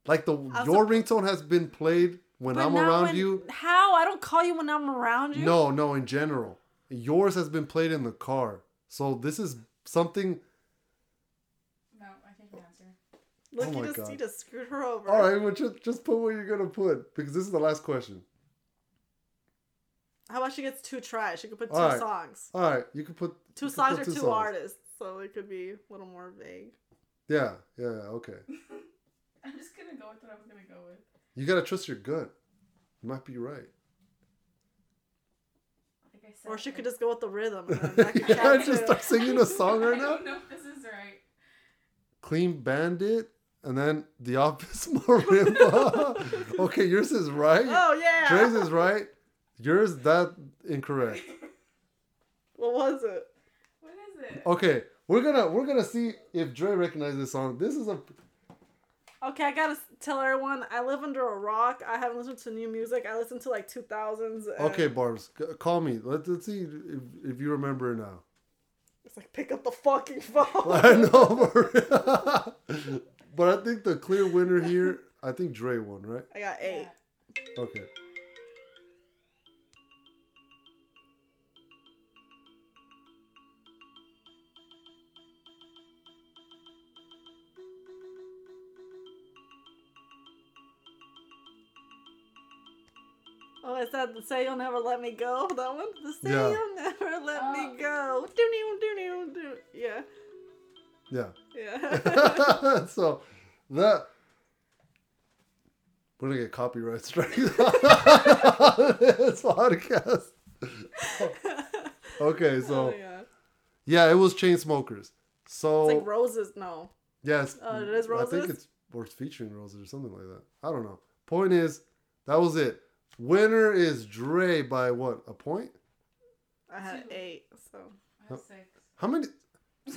Like the Also- your ringtone has been played when But I'm around when- you. How? I don't call you when I'm around you. No, no, in general. Yours has been played in the car. So this is something. No, I changed oh my answer. Look, Oh you just God. you just screwed her over. All right, well, just just put what you're gonna put because this is the last question. How about she gets two tries? She could put two All right. songs. All right, you could put Two you can songs put or two, songs. artists, so it could be a little more vague. Yeah, yeah, yeah, okay. I'm just gonna go with what I was gonna go with. You gotta trust your gut. You might be right. Like Or she could just go with the rhythm. And then that could you count just start singing a song right now. don't know if this is right. Clean Bandit, and then The Office Marimba. okay, yours is right. Oh yeah. Dre's is right. Yours that incorrect. What was it? What is it? Okay, we're gonna we're gonna see if Dre recognizes this song. This is a Okay, I gotta tell everyone I live under a rock. I haven't listened to new music. I listen to like 2000s. and okay, Barbs. c- Call me. Let's, let's see if, if you remember it now. It's like pick up the fucking phone. I know, but, but I think the clear winner here. I think Dre won, right? I got eight. Okay. Oh, is that the say you'll never let me go? That one? The say Yeah. you'll never let Oh. me go. Do do do do. Yeah. Yeah. Yeah. so that we're gonna get copyright strikes on this podcast. okay, so oh my yeah, it was Chainsmokers. So It's like roses. No. yes, Oh, it is roses. I think it's or it's featuring roses or something like that. I don't know. Point is, that was it. Winner is Dre by what? A point? I had eight. So. I have six. How many?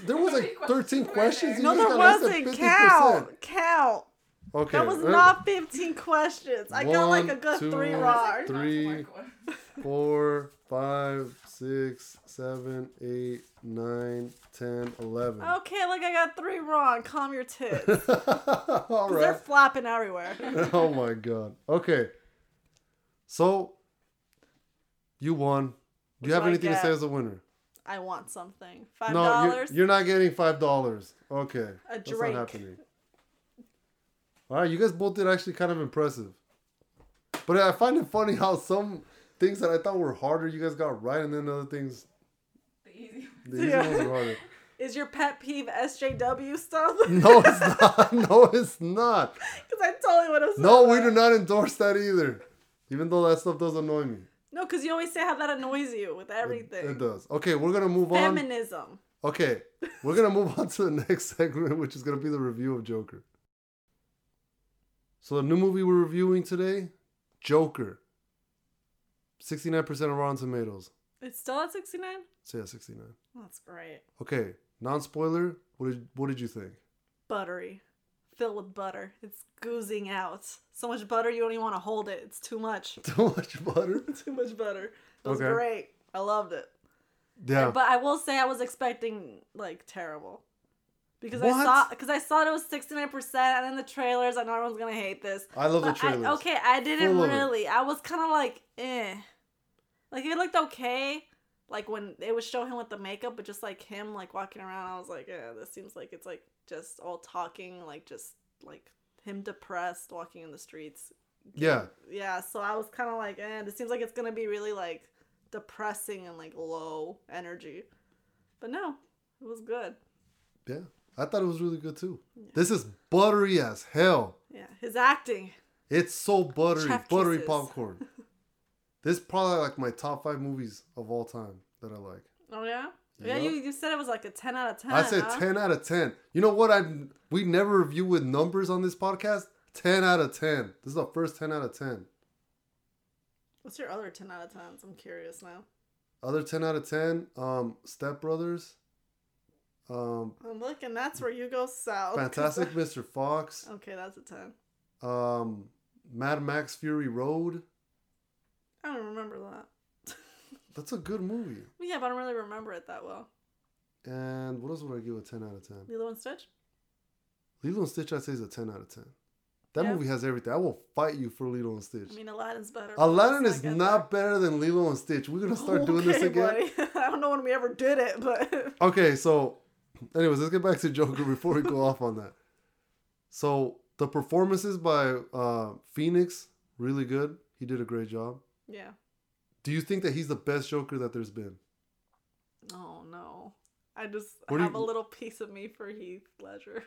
There was like 13 questions questions. You No, just there got less than wasn't. Count. Count. Okay. That was uh, not 15 questions. I got like a good two, three That was wrong. like Three. not to mark one. four, five, six, seven, eight, nine, ten, eleven. Okay, look, I got three wrong. Calm your tits. All They're flapping everywhere. oh my god. Okay. So you won. Do you have do anything to say as a winner? I want something. Five No, you're, you're not getting five dollars. Okay. A That's drink. not happening. All right, you guys both did actually kind of impressive. But I find it funny how some things that I thought were harder, you guys got right, and then other things, The easy the easy Yeah. ones were harder. Is your pet peeve SJW stuff? No, it's not. No, it's not. Because I totally would have said No, we that. do not endorse that either. Even though that stuff does annoy me. No, because you always say how that annoys you with everything. it does. Okay, we're gonna move on. Feminism. Okay, we're gonna move on to the next segment, which is gonna be the review of Joker. So the new movie we're reviewing today, Joker. Sixty-nine percent of Rotten Tomatoes. It's still at 69? Say yeah, sixty-nine. That's great. Okay, non-spoiler. What did What did you think? Buttery. Filled with butter. It's goozing out. So much butter you don't even want to hold it. It's too much. Too much butter. too much butter. It was Okay. great. I loved it. Yeah. But I will say I was expecting like terrible. Because I saw because I saw it was 69% and in the trailers I know everyone's gonna hate this. I love the But I- trailers. okay, I didn't Full of it. really. I was kind of like, eh. Like it looked okay. Like when they would show him with the makeup, but just like him like walking around, I was like, yeah, this seems like it's like just all talking, like just like him depressed walking in the streets. Yeah. Yeah, so I was kind of like, eh, this seems like it's gonna be really like depressing and like low energy. But no, it was good. Yeah. I thought it was really good too. This is buttery as hell. Yeah, his acting. It's so buttery, Chef buttery kisses. popcorn. this is probably like my top five movies of all time that I like. Oh yeah. Yeah, Yup. you, you said it was like a ten out of ten. I said huh? ten out of ten. You know what? I we never review with numbers on this podcast. Ten out of ten. This is the first ten out of ten. What's your other 10 out of 10s? I'm curious now. Other ten out of ten. Um, Step Brothers. Um, I'm looking, that's where you go south. Fantastic Mr. Fox. Okay, that's a 10. Um, Mad Max Fury Road. I don't remember that. That's a good movie. yeah, but I don't really remember it that well. And what else would I give a ten out of ten? Lilo and Stitch? Lilo and Stitch, I'd say is a ten out of ten. That Yeah. movie has everything. I will fight you for Lilo and Stitch. I mean, Aladdin's better. Aladdin is not better than Lilo and Stitch. We're gonna there. start doing this again. I don't know when we ever did it, but Okay, so anyways, let's get back to Joker before we go off on that. So the performances by uh, Phoenix really good. He did a great job. Yeah. Do you think that he's the best Joker that there's been? Oh no. I just What have you- a little piece of me for Heath Ledger.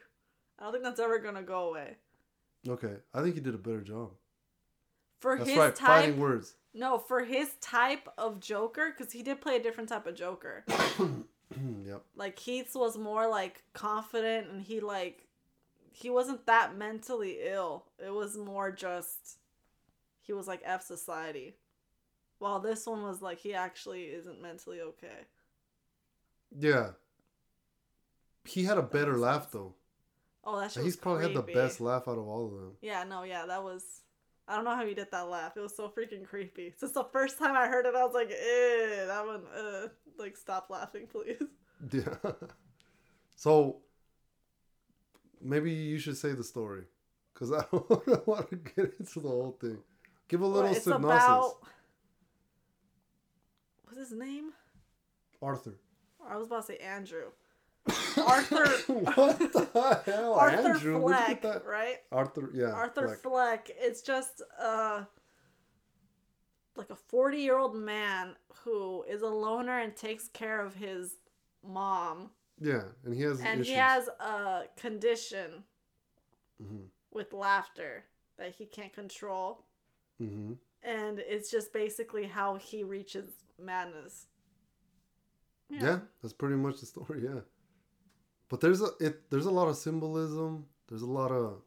I don't think that's ever gonna go away. Okay, I think he did a better job. For That's his right, type, fighting words. no, for his type of Joker, because he did play a different type of Joker. yep. like Heath's was more like confident, and he like he wasn't that mentally ill. It was more just he was like F society. While this one was like he actually isn't mentally okay. Yeah. He had a better laugh sense. though. Oh, that shit He's probably had the best laugh out of all of them. Yeah, no, yeah, that was. I don't know how he did that laugh. It was so freaking creepy. Since the first time I heard it, I was like, "Eh, that one, uh, like, stop laughing, please." Yeah. so maybe you should say the story, because I don't want to get into the whole thing. Give a little Well, synopsis. about. His name? Arthur. I was about to say Andrew. Arthur. what the hell, Arthur Andrew? Fleck, right? Arthur, yeah. Arthur Fleck. Fleck. It's just uh like a 40 year old man who is a loner and takes care of his mom. Yeah, and he has And issues. he has a condition Mhm. with laughter that he can't control. mm-hmm. And it's just basically how he reaches madness. Yeah. that's pretty much the story. Yeah, but there's a it. There's a lot of symbolism. There's a lot of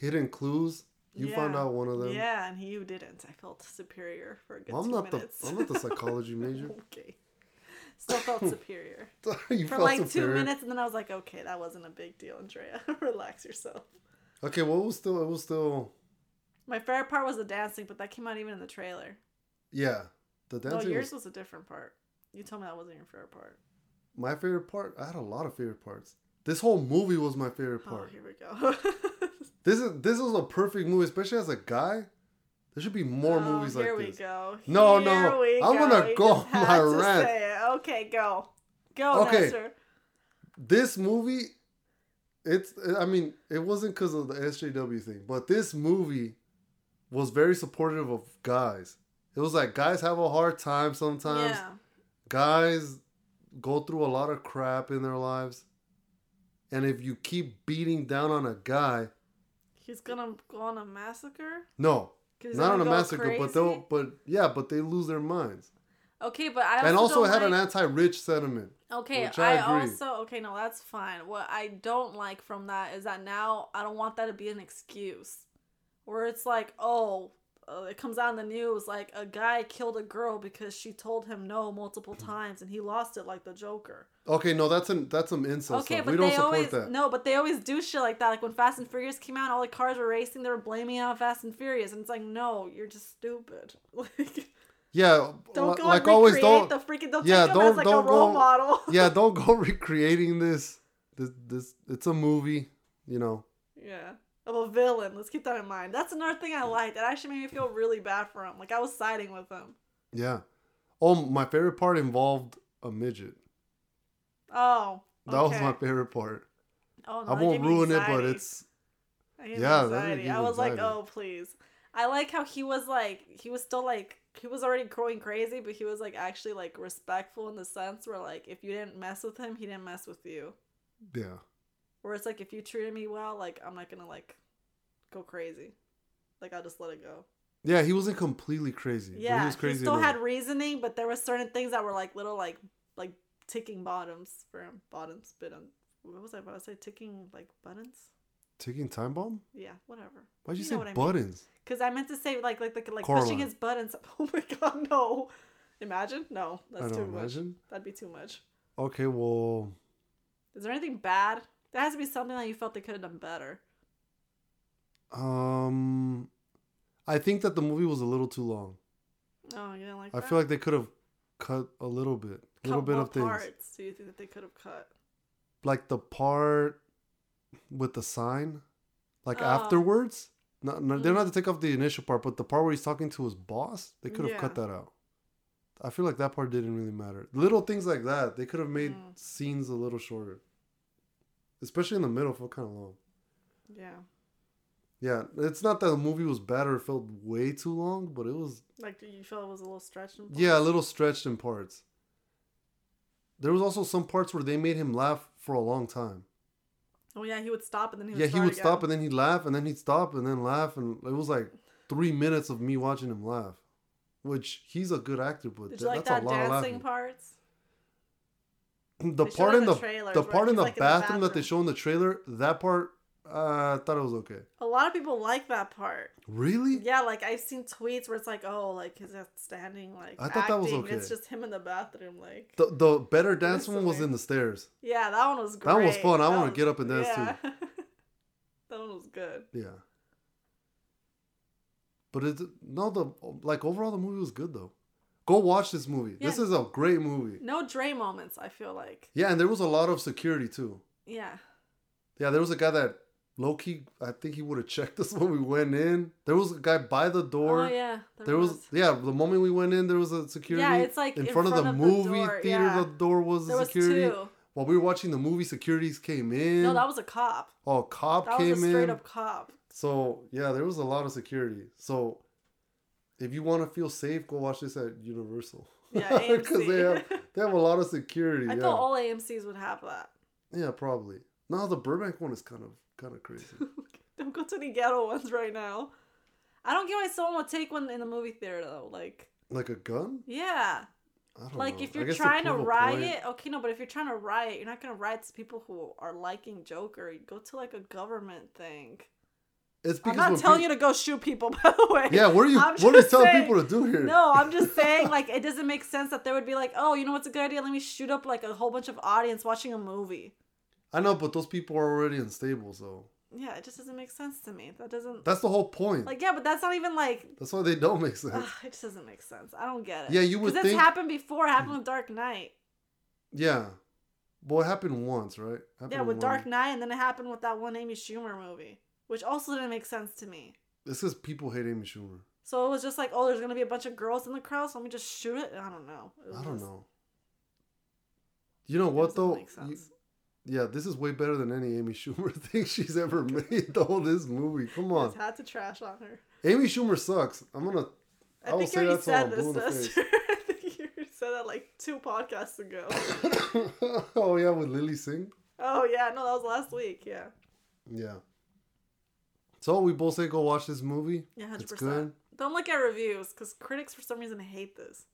hidden clues. You found out one of them. Yeah, and you didn't. I felt superior for a good Well, I'm not minutes. the I'm not the psychology major. okay. Still felt superior. you for felt like two minutes, and then I was like, okay, that wasn't a big deal, Andrea. Relax yourself. Okay, well, it was still it was still My favorite part was the dancing, but that came out even in the trailer. yeah. The No, yours was was a different part. You told me that wasn't your favorite part. my favorite part. I had a lot of favorite parts. This whole movie was my favorite Oh, part. here we go. This is this is a perfect movie, especially as a guy. There should be more Oh, movies like this. here we go. No, Here no, I'm gonna You go just on my rant. Okay, go. Go, Okay. Nestor. This movie, it's I mean, it wasn't because of the SJW thing, but this movie was very supportive of guys. It was like guys have a hard time sometimes. Yeah. Guys go through a lot of crap in their lives. And if you keep beating down on a guy, He's gonna go on a massacre. No, not on a massacre, but they'll, but yeah, but they lose their minds. Okay, but I also and also had an anti-rich sentiment. Okay, I I, also okay, no, that's fine. What I don't like from that is that now I don't want that to be an excuse, where it's like, oh, uh, it comes out in the news like a guy killed a girl because she told him no multiple times and he lost it like the Joker. Okay, no, that's an that's some incel Okay, stuff. but We don't they support always that. no, but they always do shit like that. Like when Fast and Furious came out, all the cars were racing. They were blaming it on Fast and Furious, and it's like, no, you're just stupid. Like, Yeah, don't go like and always, recreate don't. the freaking. Don't yeah, take don't as like don't a role go. model. yeah, don't go recreating this. This this it's a movie, you know. Yeah. Of a villain. Let's keep that in mind. That's another thing I liked. It actually made me feel really bad for him. Like I was siding with him. Yeah. Oh, my favorite part involved a midget. Oh. That was my favorite part. Oh, no, I won't ruin it, but it's That gave me yeah, anxiety. I was like, oh please. I like how he was like he was still like he was already growing crazy, but he was like actually like respectful in the sense where like if you didn't mess with him, he didn't mess with you. yeah. Where it's like if you treated me well, like I'm not gonna like go crazy. Like I'll just let it go. Yeah, he wasn't completely crazy. Yeah, he was he, crazy. still enough. had reasoning, but there were certain things that were like little like like ticking bottoms for him. Bottoms, bit on. What was I about to say? Ticking like buttons. ticking time bomb. Yeah, whatever. Why'd you, know say what I mean. buttons? Because I meant to say like like like, like Coraline. pushing his buttons. Oh my god, no! Imagine no, that's I too don't much. imagine. That'd be too much. Okay, well, Is there anything bad? There has to be something that you felt they could have done better. um, I think that the movie was a little too long. Oh, you didn't like I that? feel like they could have cut a little bit, a little bit what of things, parts do you think that they could have cut? like the part with the sign, like Oh. afterwards. No, no, they don't have Mm. to take off the initial part, but the part where he's talking to his boss, they could have cut that out. I feel like that part didn't really matter. Little things like that, they could have made Mm. scenes a little shorter, especially in the middle. Felt kind of long. Yeah, Yeah, it's not that the movie was bad or it felt way too long, but it was like you felt it was a little stretched. in parts? yeah a little stretched in parts. There was also some parts where they made him laugh for a long time. Oh yeah, he would stop and then he would. yeah, he would again. stop and then he'd laugh and then he'd stop and then laugh and it was like three minutes of me watching him laugh, which he's a good actor, but Did th- you like that's that a lot of dancing laughing. parts? The part in the the trailers the part in the like, in the bathroom that they bathroom. show in the trailer, that part uh, I thought it was okay. A lot of people like that part. Really? Yeah, like I've seen tweets where it's like, oh, like is that standing like I thought that was acting, It's just him in the bathroom, like. The the better dance one was in the stairs. Yeah, that one was great. That one was fun. I wanna get up and dance, too. that one was good. Yeah. But it's no the like overall the movie was good though. Go watch this movie. This is a great movie. No Dre moments. I feel like. Yeah, and there was a lot of security too. Yeah. Yeah, there was a guy that low key. I think he would have checked us when we went in. There was a guy by the door. oh yeah. There was, yeah. The moment we went in, there was a security. Yeah, it's like in, in front, of the of movie door, theater. yeah. The door was There the was security. two. While we were watching the movie, securities came in. No, that was a cop. oh, cop That came was a straight in. up cop. So yeah, there was a lot of security. So if you want to feel safe, go watch this at Universal. Yeah, because they have they have a lot of security. I yeah, thought all AMC's would have that. yeah, probably. No, the Burbank one is kind of kind of crazy. Don't go to any ghetto ones right now. I don't get why someone would take one in the movie theater though. Like, like a gun? yeah. Like know. if you're trying to riot, point- okay, no, but if you're trying to riot, you're not gonna riot to people who are liking Joker. You go to like a government thing. It's because I'm not telling you to go shoot people, by the way. Yeah, what are you I'm what are you telling saying- people to do here? No, I'm just saying, like, it doesn't make sense that they would be like, oh, you know what's a good idea? Let me shoot up like a whole bunch of audience watching a movie. I know, but those people are already unstable, so Yeah, it just doesn't make sense to me. That doesn't that's the whole point. like, yeah, but that's not even like. that's why they don't make sense. Ugh, it just doesn't make sense. I don't get it. Yeah, you would Because it's happened before. It happened mm. with Dark Knight. yeah, well, it happened once, right? Happened Yeah, with one- Dark Knight, and then it happened with that one Amy Schumer movie, which also didn't make sense to me. This is people hate Amy Schumer. So it was just like, oh, there's gonna be a bunch of girls in the crowd, so let me just shoot it. I don't know. I don't just- know. You know what though? You- yeah, this is way better than any Amy Schumer thing she's ever made. Though this movie, come on, just had to trash on her. Amy Schumer sucks. I'm gonna, I, I will think say you that said the this. Esther. I think you said that like two podcasts ago. oh yeah, with Lilly Singh. oh yeah, no, that was last week. Yeah, Yeah. So we both say go watch this movie. yeah, hundred It's good. Don't look at reviews because critics for some reason hate this.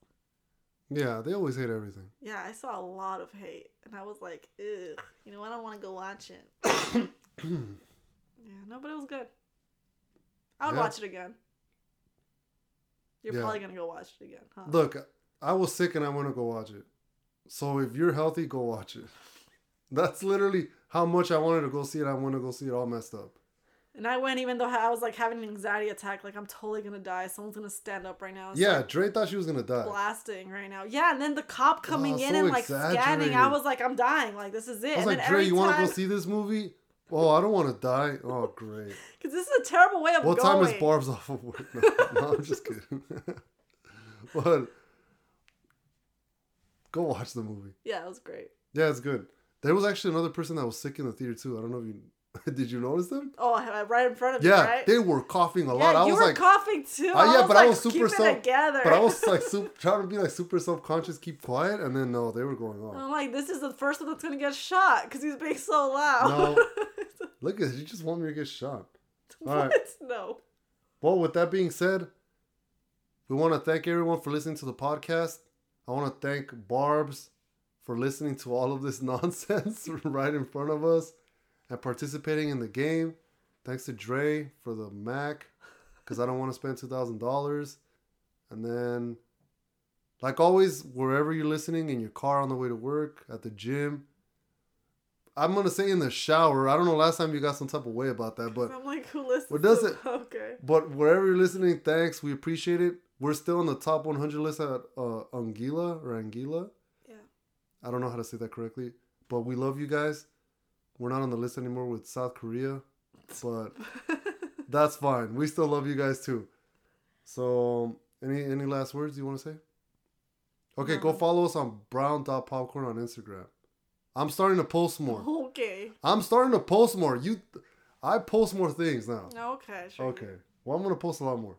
Yeah, they always hate everything. Yeah, I saw a lot of hate, and I was like, ugh, you know, what I don't want to go watch it. yeah, no, but it was good. I would Yeah. watch it again. You're Yeah. probably gonna go watch it again, huh? Look, I was sick and I want to go watch it. So if you're healthy, go watch it. That's literally how much I wanted to go see it. I want to go see it all messed up. And I went even though I was like having an anxiety attack, like I'm totally gonna die. Someone's gonna stand up right now. and Yeah, start Dre thought she was gonna die. blasting right now. Yeah, and then the cop coming in so and like scanning. I was like, I'm dying. Like this is it. I was and like, then Dre, you want to time, go see this movie? Oh, I don't want to die. Oh, great. because this is a terrible way of What going. time is Barb's off of work? No, no I'm just kidding. but go watch the movie. Yeah, it was great. Yeah, it's good. There was actually another person that was sick in the theater too. I don't know if you did you notice them? Oh, right in front of you, Yeah, right? they were coughing a yeah, lot. I you was were like, coughing too. Uh, yeah, was but I like, was super self- together. but I was like super, trying to be like super self conscious, keep quiet, and then no, they were going on. I'm like, this is the first one that's gonna get shot because he's being so loud. Look at you, just want me to get shot. All what? right. No. Well, with that being said, we want to thank everyone for listening to the podcast. I want to thank Barb's for listening to all of this nonsense right in front of us and participating in the game. Thanks to Dre for the Mac because I don't want to spend $2,000. And then, like always, wherever you're listening, in your car on the way to work, at the gym, I'm going to say in the shower. I don't know last time you got some type of way about that, but I'm like, who listens? What does it- Okay. but wherever you're listening, thanks. We appreciate it. We're still on the top 100 list at uh, Anguilla or Anguilla. Yeah. I don't know how to say that correctly, but we love you guys. We're not on the list anymore with South Korea, but that's fine. We still love you guys too. So, any any last words you want to say? Okay, go follow us on Brown Popcorn on Instagram. I'm starting to post more. Okay. I'm starting to post more. You I post more things now. Okay. Sure. Okay. Well, I'm going to post a lot more.